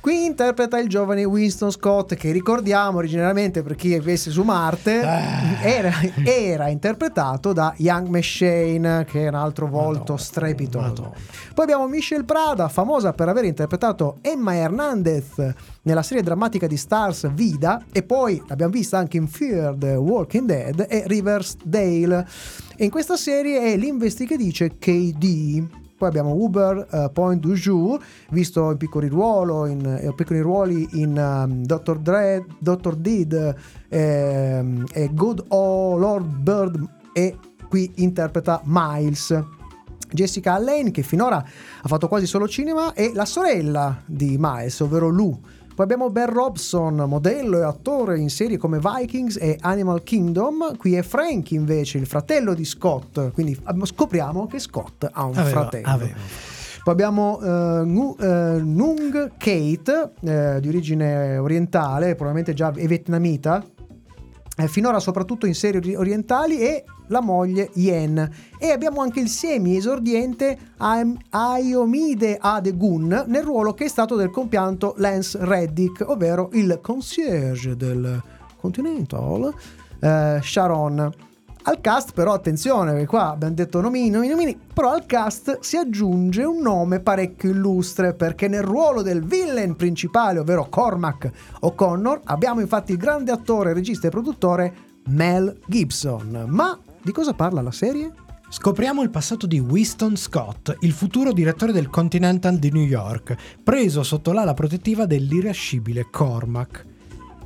Qui interpreta il giovane Winston Scott, che ricordiamo originariamente per chi avesse su Marte, Ah. era, era interpretato da Young Machine, che è un altro volto Madonna, strepitoso. Madonna. Poi abbiamo Michelle Prada, famosa per aver interpretato Emma Hernandez nella serie drammatica di Stars Vida, e poi l'abbiamo vista anche in Fear the Walking Dead e Riversdale. E in questa serie è l'investigatrice KD. Poi abbiamo Uber eh, Point du Jour, visto in piccoli, ruolo, in, eh, piccoli ruoli in um, Dr. Dre, Dr. Deed ehm, e Good Oh Lord Bird e qui interpreta Miles. Jessica Allen, che finora ha fatto quasi solo cinema, e la sorella di Miles, ovvero Lou. Poi abbiamo Ben Robson, modello e attore in serie come Vikings e Animal Kingdom. Qui è Frank invece, il fratello di Scott. Quindi ab- scopriamo che Scott ha un Aveva- fratello. aveva. Poi abbiamo Ngu- eh, Nung Kate, eh, di origine orientale, probabilmente già vietnamita, finora soprattutto in serie ori- orientali e la moglie Yen. E abbiamo anche il semi esordiente Ayomide Adegun nel ruolo che è stato del compianto Lance Reddick ovvero il concierge del Continental eh, Sharon al cast però attenzione perché qua abbiamo detto nomini nomini nomini però al cast si aggiunge un nome parecchio illustre perché nel ruolo del villain principale ovvero Cormac O'Connor abbiamo infatti il grande attore regista e produttore Mel Gibson ma di cosa parla la serie? Scopriamo il passato di Winston Scott, il futuro direttore del Continental di New York, preso sotto l'ala protettiva dell'irascibile Cormac.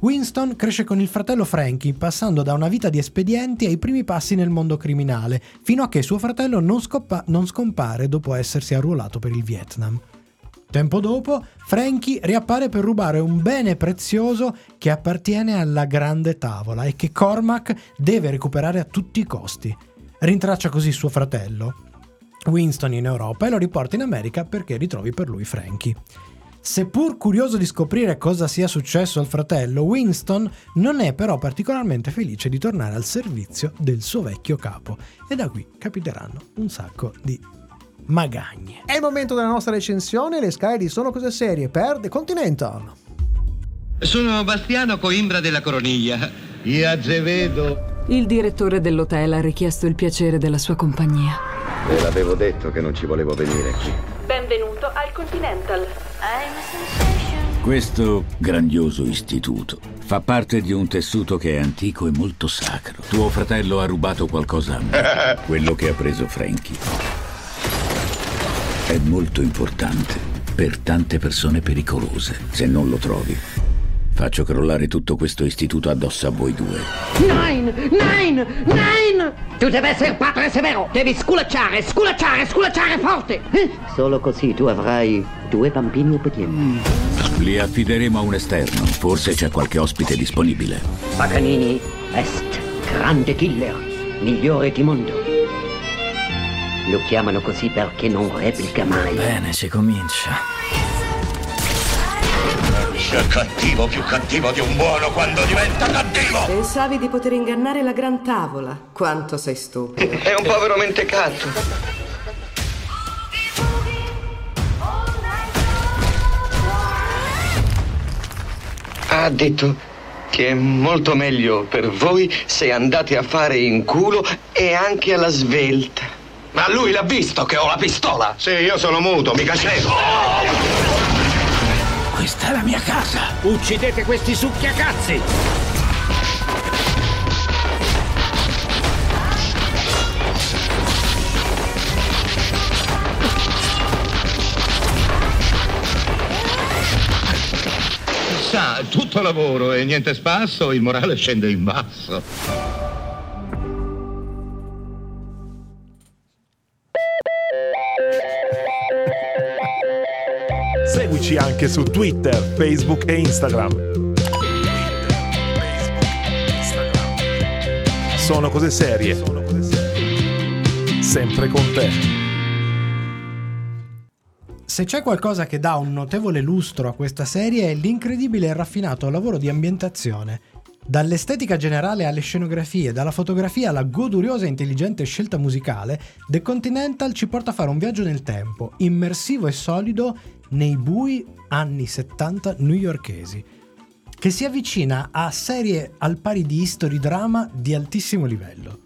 Winston cresce con il fratello Frankie, passando da una vita di espedienti ai primi passi nel mondo criminale, fino a che suo fratello non, scoppa- non scompare dopo essersi arruolato per il Vietnam. Tempo dopo, Frankie riappare per rubare un bene prezioso che appartiene alla grande tavola e che Cormac deve recuperare a tutti i costi. Rintraccia così suo fratello, Winston in Europa, e lo riporta in America perché ritrovi per lui Frankie. Seppur curioso di scoprire cosa sia successo al fratello, Winston non è però particolarmente felice di tornare al servizio del suo vecchio capo e da qui capiteranno un sacco di magagne. È il momento della nostra recensione le scale di Sono Cose Serie per The Continental Sono Bastiano Coimbra della Coroniglia. Io Azevedo. Il direttore dell'hotel ha richiesto il piacere della sua compagnia. Ve l'avevo detto che non ci volevo venire qui. Benvenuto al Continental. Questo grandioso istituto fa parte di un tessuto che è antico e molto sacro. Tuo fratello ha rubato qualcosa a me. Quello che ha preso Frankie. È molto importante per tante persone pericolose. Se non lo trovi, faccio crollare tutto questo istituto addosso a voi due. Nine! Nine! Nine! Tu devi essere padre severo! Devi sculacciare, sculacciare, sculacciare forte! Solo così tu avrai due bambini obbedienti. Li affideremo a un esterno. Forse c'è qualche ospite disponibile. Paganini est grande killer, migliore di mondo. Lo chiamano così perché non replica mai. Bene, si comincia. C'è cattivo più cattivo di un buono quando diventa cattivo! Pensavi di poter ingannare la gran tavola. Quanto sei stupido. È un povero mentecato. Ha detto che è molto meglio per voi se andate a fare in culo e anche alla svelta. Ma lui l'ha visto che ho la pistola! Sì, io sono muto, mica cieco! Questa è la mia casa. Uccidete questi succhiacazzi! Sa, tutto lavoro e niente spasso, il morale scende in basso. Anche su Twitter, Facebook e Instagram. Sono cose serie. Sempre con te. Se c'è qualcosa che dà un notevole lustro a questa serie è l'incredibile e raffinato lavoro di ambientazione. Dall'estetica generale alle scenografie, dalla fotografia alla goduriosa e intelligente scelta musicale, The Continental ci porta a fare un viaggio nel tempo, immersivo e solido nei bui anni 70 newyorkesi, che si avvicina a serie al pari di history drama di altissimo livello.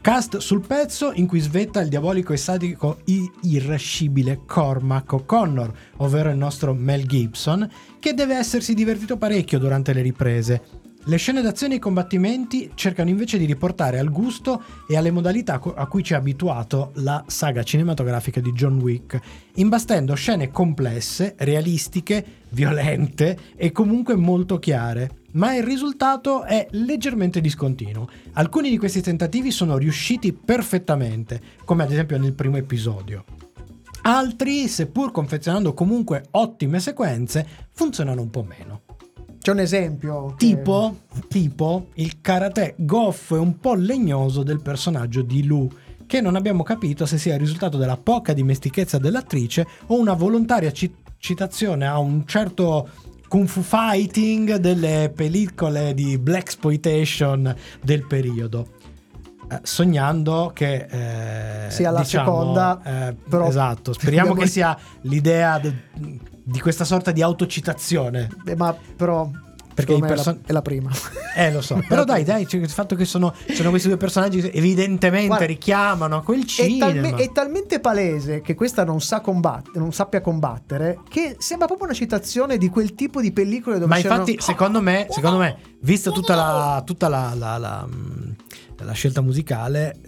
Cast sul pezzo in cui svetta il diabolico e sadico i- irascibile Cormac O'Connor, ovvero il nostro Mel Gibson, che deve essersi divertito parecchio durante le riprese. Le scene d'azione e i combattimenti cercano invece di riportare al gusto e alle modalità a cui ci ha abituato la saga cinematografica di John Wick, imbastendo scene complesse, realistiche, violente e comunque molto chiare. Ma il risultato è leggermente discontinuo. Alcuni di questi tentativi sono riusciti perfettamente, come ad esempio nel primo episodio. Altri, seppur confezionando comunque ottime sequenze, funzionano un po' meno. C'è un esempio. che- Tipo, il karate goffo e un po' legnoso del personaggio di Lu, che non abbiamo capito se sia il risultato della poca dimestichezza dell'attrice o una volontaria ci- citazione a un certo kung fu fighting delle pellicole di black exploitation del periodo. Eh, sognando che eh, Sia la diciamo, seconda, eh, però- esatto speriamo che sia l'idea de- di questa sorta di autocitazione Beh, ma però. Perché me è, person- la, è la prima. eh, lo so. Però dai, dai, cioè, il fatto che sono, sono questi due personaggi che evidentemente Guarda, richiamano a quel È, cinema. talme- è talmente palese che questa non sa combattere, non sappia combattere, che sembra proprio una citazione di quel tipo di pellicole dove Ma infatti, secondo me, secondo me, vista tutta la, tutta la, la- la, mm, la scelta musicale,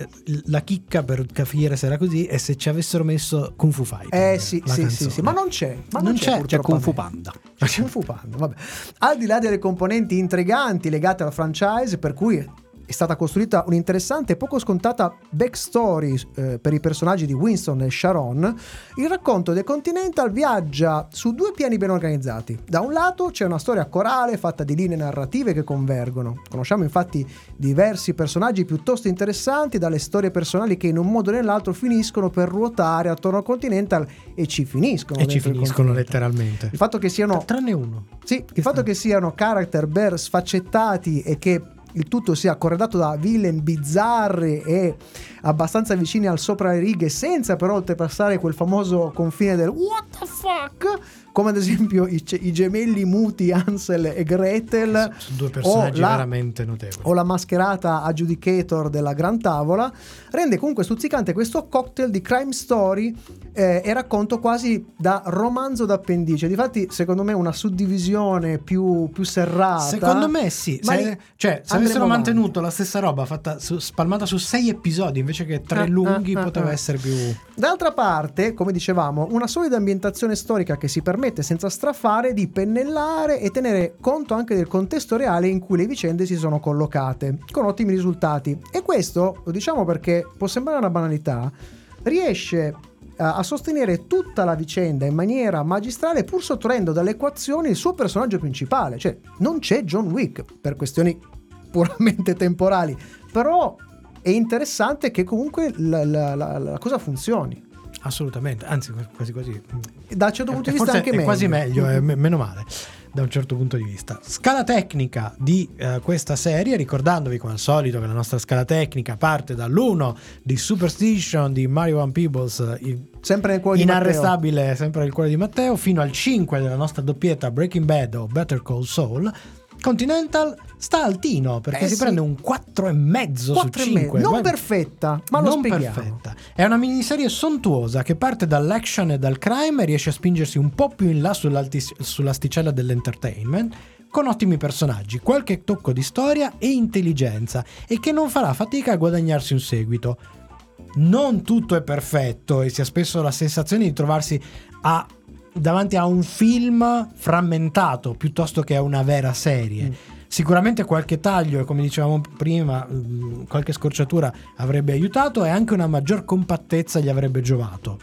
la chicca per capire se era così è se ci avessero messo Kung Fu Fighting. Eh sì, sì, sì, sì, ma non c'è. Ma Non non, c'è, c'è, c'è Kung Fu Panda. C'è Kung Fu Panda, vabbè. Al di là delle componenti intriganti legate al franchise, per cui è stata costruita un'interessante e poco scontata backstory eh, per i personaggi di Winston e Sharon, il racconto del Continental viaggia su due piani ben organizzati. Da un lato c'è una storia corale fatta di linee narrative che convergono. Conosciamo infatti diversi personaggi piuttosto interessanti dalle storie personali che in un modo o nell'altro finiscono per ruotare attorno al Continental e ci finiscono. E ci finiscono letteralmente. Il fatto che siano. Tranne uno. Sì, il fatto che siano character ben sfaccettati e che il tutto sia corredato da villain bizzarri e abbastanza vicini al sopra le righe, senza però oltrepassare quel famoso confine del what the fuck, come ad esempio i, i gemelli muti Ansel e Gretel, Sono due personaggi la- veramente notevoli. o la mascherata adjudicator della Gran Tavola, rende comunque stuzzicante questo cocktail di crime story eh, e racconto quasi da romanzo d'appendice. Difatti, secondo me, una suddivisione più, più serrata. Secondo me sì, Ma se, cioè, se avessero mantenuto la stessa roba fatta su- spalmata su sei episodi invece che tre Ah, lunghi ah, ah, poteva ah. essere più... D'altra parte, come dicevamo, una solida ambientazione storica che si permette senza strafare di pennellare e tenere conto anche del contesto reale in cui le vicende si sono collocate, con ottimi risultati. E questo, lo diciamo perché può sembrare una banalità, riesce eh, a sostenere tutta la vicenda in maniera magistrale pur sottraendo dalle equazioni il suo personaggio principale, cioè non c'è John Wick per questioni puramente temporali, però è interessante che comunque la, la- la- la cosa funzioni. Assolutamente, anzi quasi quasi... Da un certo punto E di vista anche è meglio. quasi meglio, è me- meno male da un certo punto di vista. Scala tecnica di eh, questa serie, ricordandovi come al solito che la nostra scala tecnica parte dall'1 di Superstition di Mario Van Peebles, eh, il- Sempre nel cuore di Matteo. inarrestabile, sempre il cuore di Matteo, fino al 5 della nostra doppietta Breaking Bad o Better Call Saul. Continental sta altino perché Eh si sì. prende un 4,5 su Quattro e mezzo. 5. Non perfetta, ma lo non spieghiamo. perfetta. È una miniserie sontuosa che parte dall'action e dal crime e riesce a spingersi un po' più in là sull'asticella dell'entertainment. Con ottimi personaggi, qualche tocco di storia e intelligenza, e che non farà fatica a guadagnarsi un seguito. Non tutto è perfetto e si ha spesso la sensazione di trovarsi a- davanti a un film frammentato piuttosto che a una vera serie. Sicuramente qualche taglio e come dicevamo prima, mm, qualche scorciatura avrebbe aiutato e anche una maggior compattezza gli avrebbe giovato.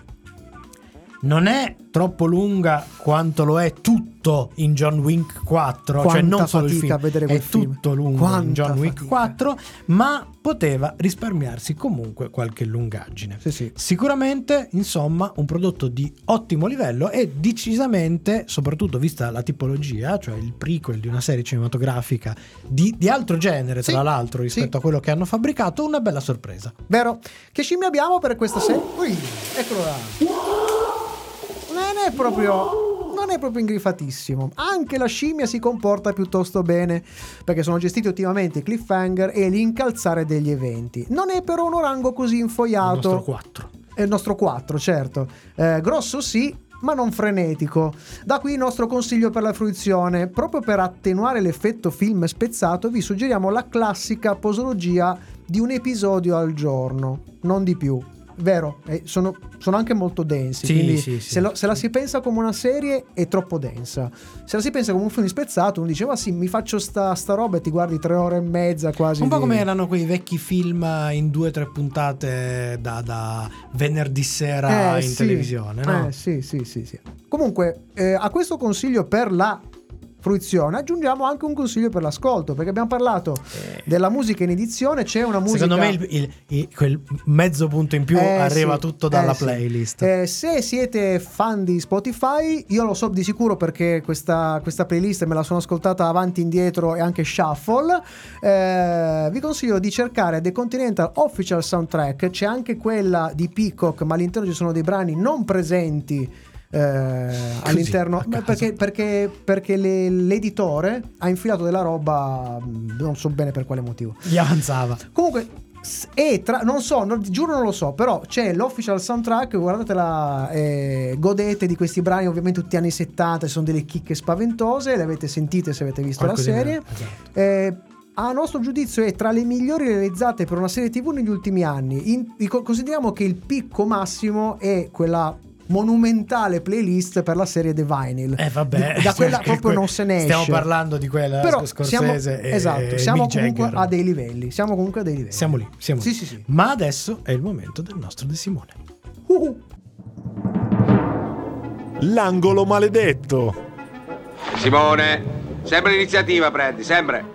Non è troppo lunga quanto lo è tutto in John Wick 4, cioè Quanta non solo il film, a vedere è film. tutto lungo in Quanta John Wick fatica. 4, ma poteva risparmiarsi comunque qualche lungaggine. Sì, sì. Sicuramente, insomma, un prodotto di ottimo livello e decisamente, soprattutto vista la tipologia, cioè il prequel di una serie cinematografica di, di altro genere, tra Sì, l'altro, rispetto a quello che hanno fabbricato, una bella sorpresa. Vero? Che scimmia abbiamo per questa serie? Ui, eccolo là. Non è proprio. Non è proprio ingrifatissimo. Anche la scimmia si comporta piuttosto bene, perché sono gestiti ottimamente i cliffhanger e l'incalzare degli eventi. Non è però un orango così Il infoiato. nostro 4. È il nostro 4, certo. Eh, grosso sì, ma non frenetico. Da qui il nostro consiglio per la fruizione. Proprio per attenuare l'effetto film spezzato, vi suggeriamo la classica posologia di un episodio al giorno, non di più. Vero, eh, sono, sono anche molto densi. Sì, quindi sì, sì. se, lo- se la si pensa come una serie è troppo densa. Se la si pensa come un film spezzato, uno dice, ma sì, mi faccio sta, sta roba e ti guardi tre ore e mezza quasi. Un po' di- come erano quei vecchi film in due o tre puntate da, da venerdì sera Eh, in televisione, no? Eh, sì, sì, sì, sì. Comunque, eh, a questo consiglio per la fruizione aggiungiamo anche un consiglio per l'ascolto, perché abbiamo parlato della musica in edizione, c'è una musica... Eh. Secondo me il- il- il- quel mezzo punto in più Eh, arriva sì, tutto dalla eh, sì. playlist. Eh, se siete fan di Spotify, io lo so di sicuro perché questa, questa playlist me la sono ascoltata avanti, indietro e anche shuffle. Eh, vi consiglio di cercare The Continental Official Soundtrack. C'è anche quella di Peacock, ma all'interno ci sono dei brani non presenti. Eh, all'interno Beh, perché, perché, perché le- l'editore ha infilato della roba non so bene per quale motivo Gli avanzava. Comunque, e tra, non so, non- giuro non lo so, però c'è l'official soundtrack, guardatela, eh, godete di questi brani, ovviamente tutti anni 70, ci sono delle chicche spaventose, le avete sentite se avete visto la Qualcosina, serie. esatto. Eh, a nostro giudizio è tra le migliori realizzate per una serie tv negli ultimi anni. In- consideriamo che il picco massimo è quella monumentale playlist per la serie The Vinyl. Eh vabbè, Di- da quella cioè, proprio que- non se ne esce. Stiamo parlando di quella Però siamo, Scorsese e esatto, siamo Mick comunque Jagger. a dei livelli. Siamo comunque a dei livelli. Siamo lì, siamo Sì, lì. sì, sì. Ma adesso è il momento del nostro De Simone. L'angolo maledetto. Simone, sempre l'iniziativa prendi, sempre.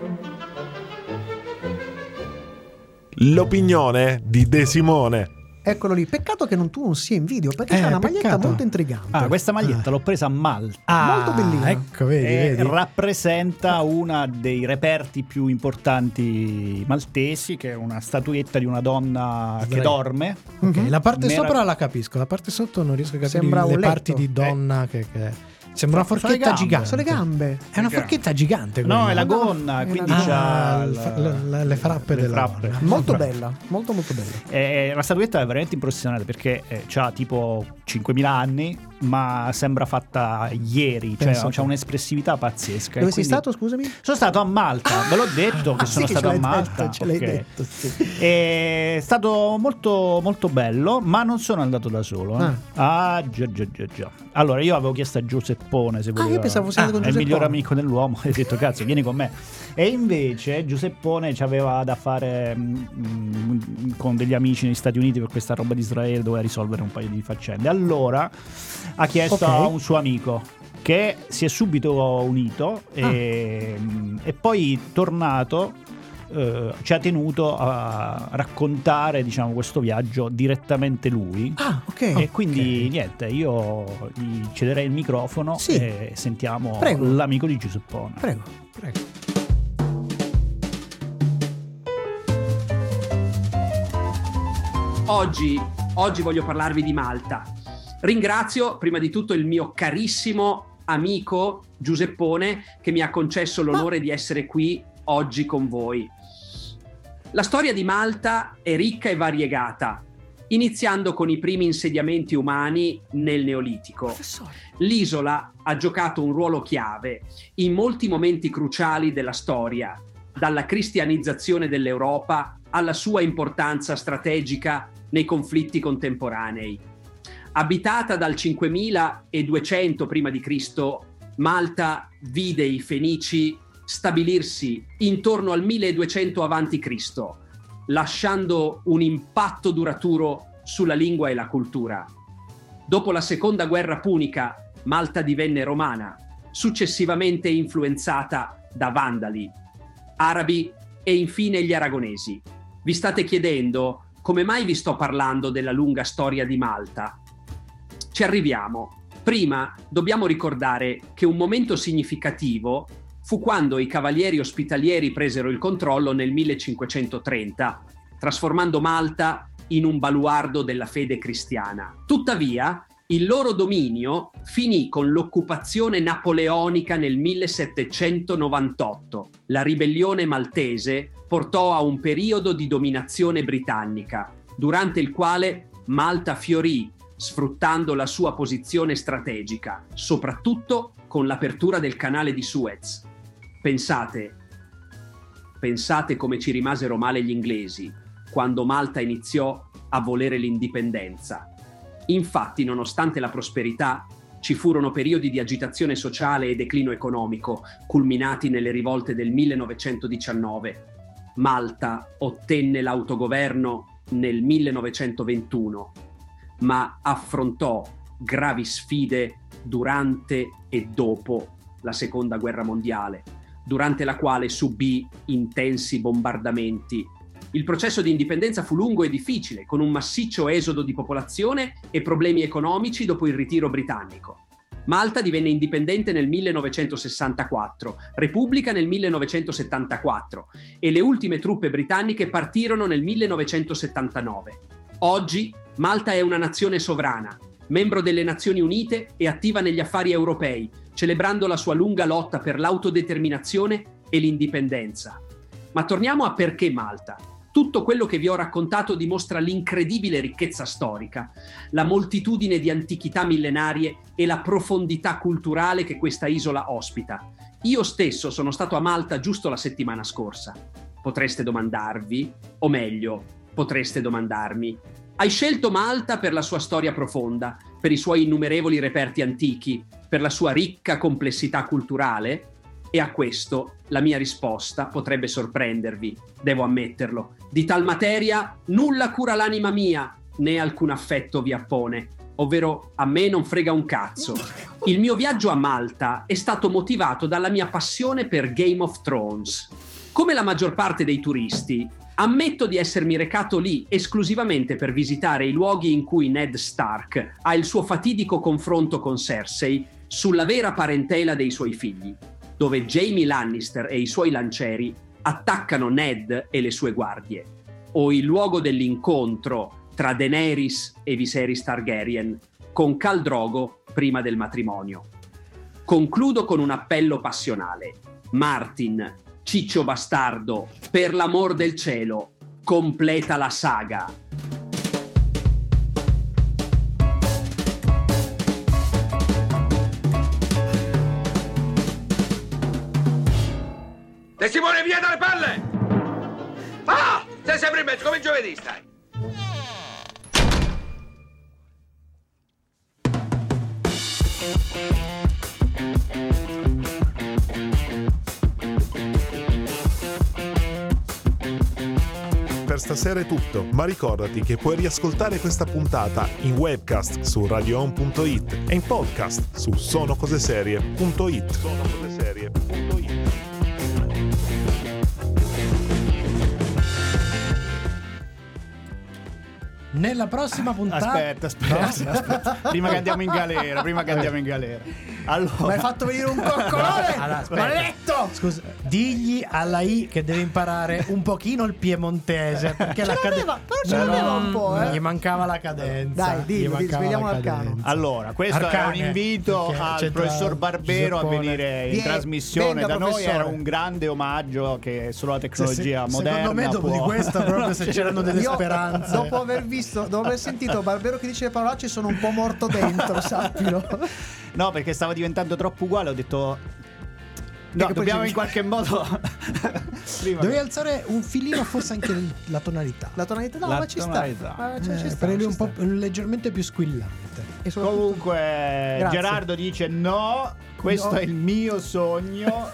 L'opinione di De Simone. Eccolo lì. Peccato che non, tu non sia in video perché Eh, c'è una maglietta peccato. molto intrigante. Ah, questa maglietta l'ho presa a Malta. Ah, Molto bellina. Ecco, vedi, e vedi. rappresenta una dei reperti più importanti maltesi, che è una statuetta di una donna che Sdraiata. dorme. Ok, la parte Merav- sopra la capisco, la parte sotto non riesco a capire Sembra le un parti letto. di donna che, che- Sembra una forchetta gigante. Sono le gambe. È una forchetta gigante quella. No, è la gonna, è quindi la c'ha Ah, fa- le- frappe le della frappe. Molto bella, molto molto bella. È una statuetta veramente impressionante perché ha tipo 5.000 anni, ma sembra fatta ieri, cioè ha te. un'espressività pazzesca. Dove e sei quindi- stato, scusami? Sono stato a Malta, ve l'ho detto che Ah, sono sì, che stato ce a l'hai Malta. detto, ce l'hai ok. detto, sì. È stato molto, molto bello, ma non sono andato da solo. eh. Ah, già, già, già, già. Allora, io avevo chiesto a Giuseppone se Ah, voleva. io pensavo fosse andato con è il miglior Giuseppone. amico dell'uomo. E ho detto, cazzo, vieni con me. E invece Giuseppone aveva da fare mm, mm, con degli amici negli Stati Uniti per questa roba di Israele, doveva risolvere un paio di faccende. Allora ha chiesto Ok. a un suo amico che si è subito unito Ah. e, e poi tornato eh, ci ha tenuto a raccontare diciamo questo viaggio direttamente lui Ah, ok. e quindi niente io gli cederei il microfono Sì. e sentiamo Prego. l'amico di Giuseppone Prego. Prego. Oggi, oggi voglio parlarvi di Malta. Ringrazio prima di tutto il mio carissimo amico Giuseppone che mi ha concesso l'onore di essere qui oggi con voi. La storia di Malta è ricca e variegata, iniziando con i primi insediamenti umani nel Neolitico. L'isola ha giocato un ruolo chiave in molti momenti cruciali della storia, dalla cristianizzazione dell'Europa alla sua importanza strategica nei conflitti contemporanei. Abitata dal 5200 p.C., Malta vide i Fenici stabilirsi intorno al 1200 a.C., lasciando un impatto duraturo sulla lingua e la cultura. Dopo la seconda guerra punica, Malta divenne romana, successivamente influenzata da Vandali, arabi e infine gli aragonesi. Vi state chiedendo come mai vi sto parlando della lunga storia di Malta? Ci arriviamo. Prima dobbiamo ricordare che un momento significativo fu quando i cavalieri ospitalieri presero il controllo nel 1530, trasformando Malta in un baluardo della fede cristiana. Tuttavia, il loro dominio finì con l'occupazione napoleonica nel 1798. La ribellione maltese portò a un periodo di dominazione britannica, durante il quale Malta fiorì, sfruttando la sua posizione strategica, soprattutto con l'apertura del canale di Suez. Pensate, pensate come ci rimasero male gli inglesi quando Malta iniziò a volere l'indipendenza. Infatti, nonostante la prosperità, ci furono periodi di agitazione sociale e declino economico, culminati nelle rivolte del 1919. Malta ottenne l'autogoverno nel 1921, ma affrontò gravi sfide durante e dopo la Seconda Guerra Mondiale, durante la quale subì intensi bombardamenti. Il processo di indipendenza fu lungo e difficile, con un massiccio esodo di popolazione e problemi economici dopo il ritiro britannico. Malta divenne indipendente nel 1964, Repubblica nel 1974 e le ultime truppe britanniche partirono nel 1979. Oggi Malta è una nazione sovrana, membro delle Nazioni Unite e attiva negli affari europei, celebrando la sua lunga lotta per l'autodeterminazione e l'indipendenza. Ma torniamo a perché Malta. Tutto quello che vi ho raccontato dimostra l'incredibile ricchezza storica, la moltitudine di antichità millenarie e la profondità culturale che questa isola ospita. Io stesso sono stato a Malta giusto la settimana scorsa. Potreste domandarvi, o meglio, potreste domandarmi, hai scelto Malta per la sua storia profonda, per i suoi innumerevoli reperti antichi, per la sua ricca complessità culturale? E a questo la mia risposta potrebbe sorprendervi, devo ammetterlo. Di tal materia nulla cura l'anima mia, né alcun affetto vi appone, ovvero a me non frega un cazzo. Il mio viaggio a Malta è stato motivato dalla mia passione per Game of Thrones. Come la maggior parte dei turisti, ammetto di essermi recato lì esclusivamente per visitare i luoghi in cui Ned Stark ha il suo fatidico confronto con Cersei sulla vera parentela dei suoi figli dove Jamie Lannister e i suoi lancieri attaccano Ned e le sue guardie, o il luogo dell'incontro tra Daenerys e Viserys Targaryen con Khal Drogo prima del matrimonio. Concludo con un appello passionale. Martin, ciccio bastardo, per l'amor del cielo, completa la saga. Te Simone via dalle palle! Ah! Sei sempre in mezzo come giovedì stai! Per stasera è tutto, ma ricordati che puoi riascoltare questa puntata in webcast su radioon.it e in podcast su sonocoseserie.it. Sonocoseserie.it. Nella prossima puntata. Aspetta, aspetta, aspetta. Prima che andiamo in galera, prima che andiamo in galera. Allora, Mi hai fatto venire un coccolone! Allora. Maledetto! Scusa, digli alla I che deve imparare un pochino il piemontese. Perché Ce la cade- l'aveva, però ce l'aveva un po', eh. Gli mancava la cadenza. Dai, dillo, svegliamo cadenza. Allora, questo Arcane, è un invito perché al professor Barbero a venire in Vieni, trasmissione venga, da noi. professore. Era un grande omaggio che solo la tecnologia Se- se- moderna. secondo me, dopo può- di questo, proprio se c'erano delle Io, speranze. Dopo aver visto, dopo aver sentito Barbero che dice le parolacce, sono un po' morto dentro, sappilo. No, perché stava diventando troppo uguale. Ho detto. No, dobbiamo in qualche modo. Dovevi che- alzare un filino, forse anche la tonalità. La tonalità, no, La ma ci tonalità. sta. Cioè, ci Eh, sta, ci un po' leggermente più squillante. E Comunque, Grazie. Gerardo dice: No, questo No. è il mio sogno.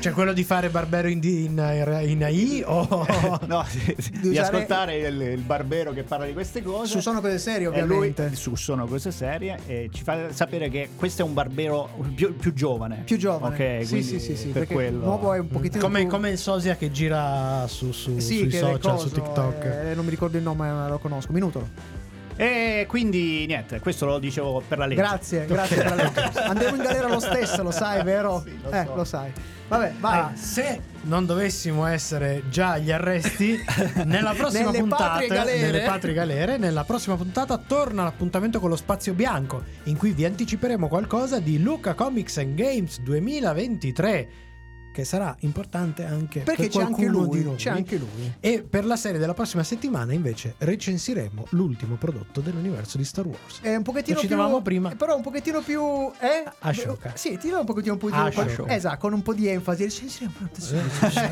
Cioè, quello di fare Barbero in, in, in AI o. no, di, di usare- ascoltare il, il barbero che parla di queste cose. Su sono cose serie, E lui ovviamente. su sono cose serie e ci fa sapere che questo è un barbero più, più giovane. Più giovane. Ok, sì, quindi sì, sì, sì, per quello. l'uomo è un pochettino Come, più... come il sosia che gira su, su- Sì, sui social, coso, su TikTok. eh, non mi ricordo il nome, ma lo conosco. Minutolo. E quindi niente, questo lo dicevo per la legge. Grazie, grazie per la legge. Andremo in galera lo stesso, lo sai, vero? Sì, lo eh, so. lo sai. Vabbè, vai. Ah, se non dovessimo essere già agli arresti, nella prossima Nelle puntata, patrie galere. nelle patrie galere, nella prossima puntata torna l'appuntamento con lo spazio bianco, in cui vi anticiperemo qualcosa di Luca Comics and Games 2023. Che sarà importante anche Perché per c'è anche qualcuno lui, di noi. c'è anche lui. E per la serie della prossima settimana invece recensiremo l'ultimo prodotto dell'universo di Star Wars. È un pochettino Lo più citavamo prima. Però un pochettino più eh? Ashoka. Sì, ti do un pochettino più Ashoka. Esatto, con un po' di enfasi. Recensiremo.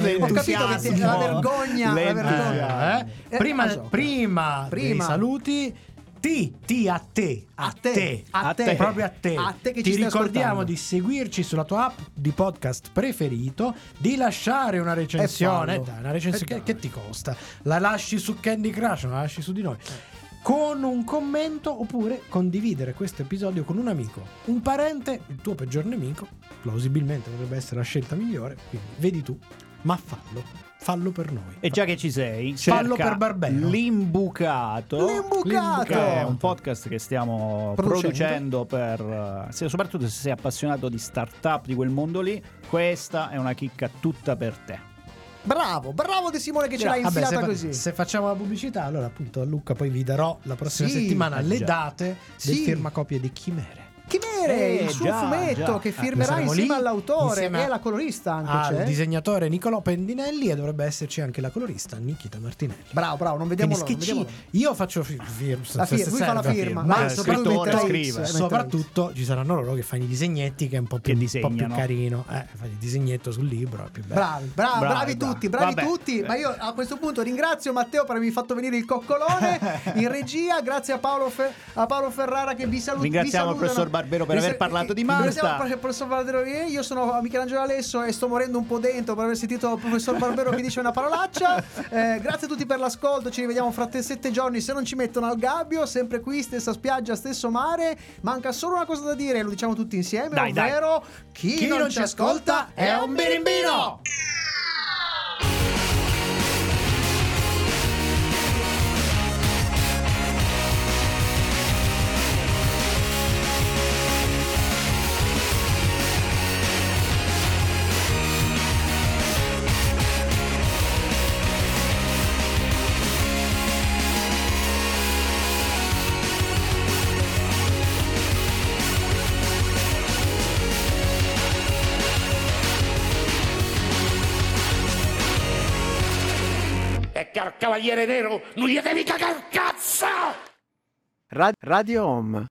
Eh, Ho capito che la vergogna, la vergogna. Eh, Eh, prima, prima, Prima. saluti. Ti, ti a te, a, te, a te. proprio a te. A te che ti ci ricordiamo di seguirci sulla tua app di podcast preferito, di lasciare una recensione. Dai, una recensione che, che ti costa? La lasci su Candy Crush, non la lasci su di noi. Con un commento oppure condividere questo episodio con un amico, un parente, il tuo peggior nemico. Plausibilmente potrebbe essere la scelta migliore. Quindi vedi tu, ma fallo, fallo per noi. E già che ci sei, Fallo per Barbero. L'imbucato, L'imbucato. che è un podcast che stiamo Producendo. producendo, per se- soprattutto se sei appassionato di startup di quel mondo lì, questa è una chicca tutta per te. Bravo, bravo De Simone che ce l'ha Vabbè, infilata se, fa- così. se facciamo la pubblicità, allora appunto a Luca poi vi darò la prossima Sì, settimana le già. date del Sì. firmacopie di Chimere. Chimere, Eh, il suo già, fumetto già. che Eh, firmerà saremo insieme lì, all'autore insieme e alla colorista anche Al c'è. disegnatore Nicolò Pendinelli e dovrebbe esserci anche la colorista Nikita Martinelli. Bravo, bravo, non vediamo l'ora, io faccio fi- fir- fir- lui fa la firma, ma il soprattutto, scrive. Soprattutto ci saranno loro che fanno i disegnetti che è un po' più, un po' più carino eh, fai il disegnetto sul libro è più bello Bravi, bravi, Bravi, bravi tutti, bravi Vabbè. tutti. Ma io a questo punto ringrazio Matteo per avermi fatto venire il coccolone in regia. Grazie a Paolo, Fe- a Paolo Ferrara che vi saluta. Ringraziamo il professor Barbero per aver parlato di Malta. Ringraziamo il professor Barbero. Io sono Michelangelo Alesso e sto morendo un po' dentro per aver sentito il professor Barbero che dice una parolaccia. Eh, grazie a tutti per l'ascolto. Ci rivediamo fra te sette giorni. Se non ci mettono al gabbio, sempre qui, stessa spiaggia, stesso mare. Manca solo una cosa da dire, lo diciamo tutti insieme, Dai, dai. ovvero chi, non, ci ascolta è un birimbino. Cavaliere nero, non gli devi cagar cazzo! Ra- Radio Home.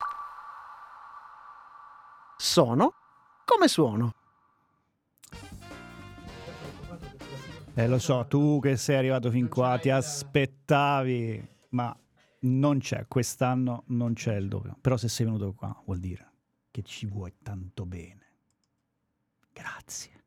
Sono come suono. Eh, lo so, tu che sei arrivato fin qua ti aspettavi, ma non c'è, quest'anno non c'è il doppio. Però se sei venuto qua vuol dire che ci vuoi tanto bene. Grazie.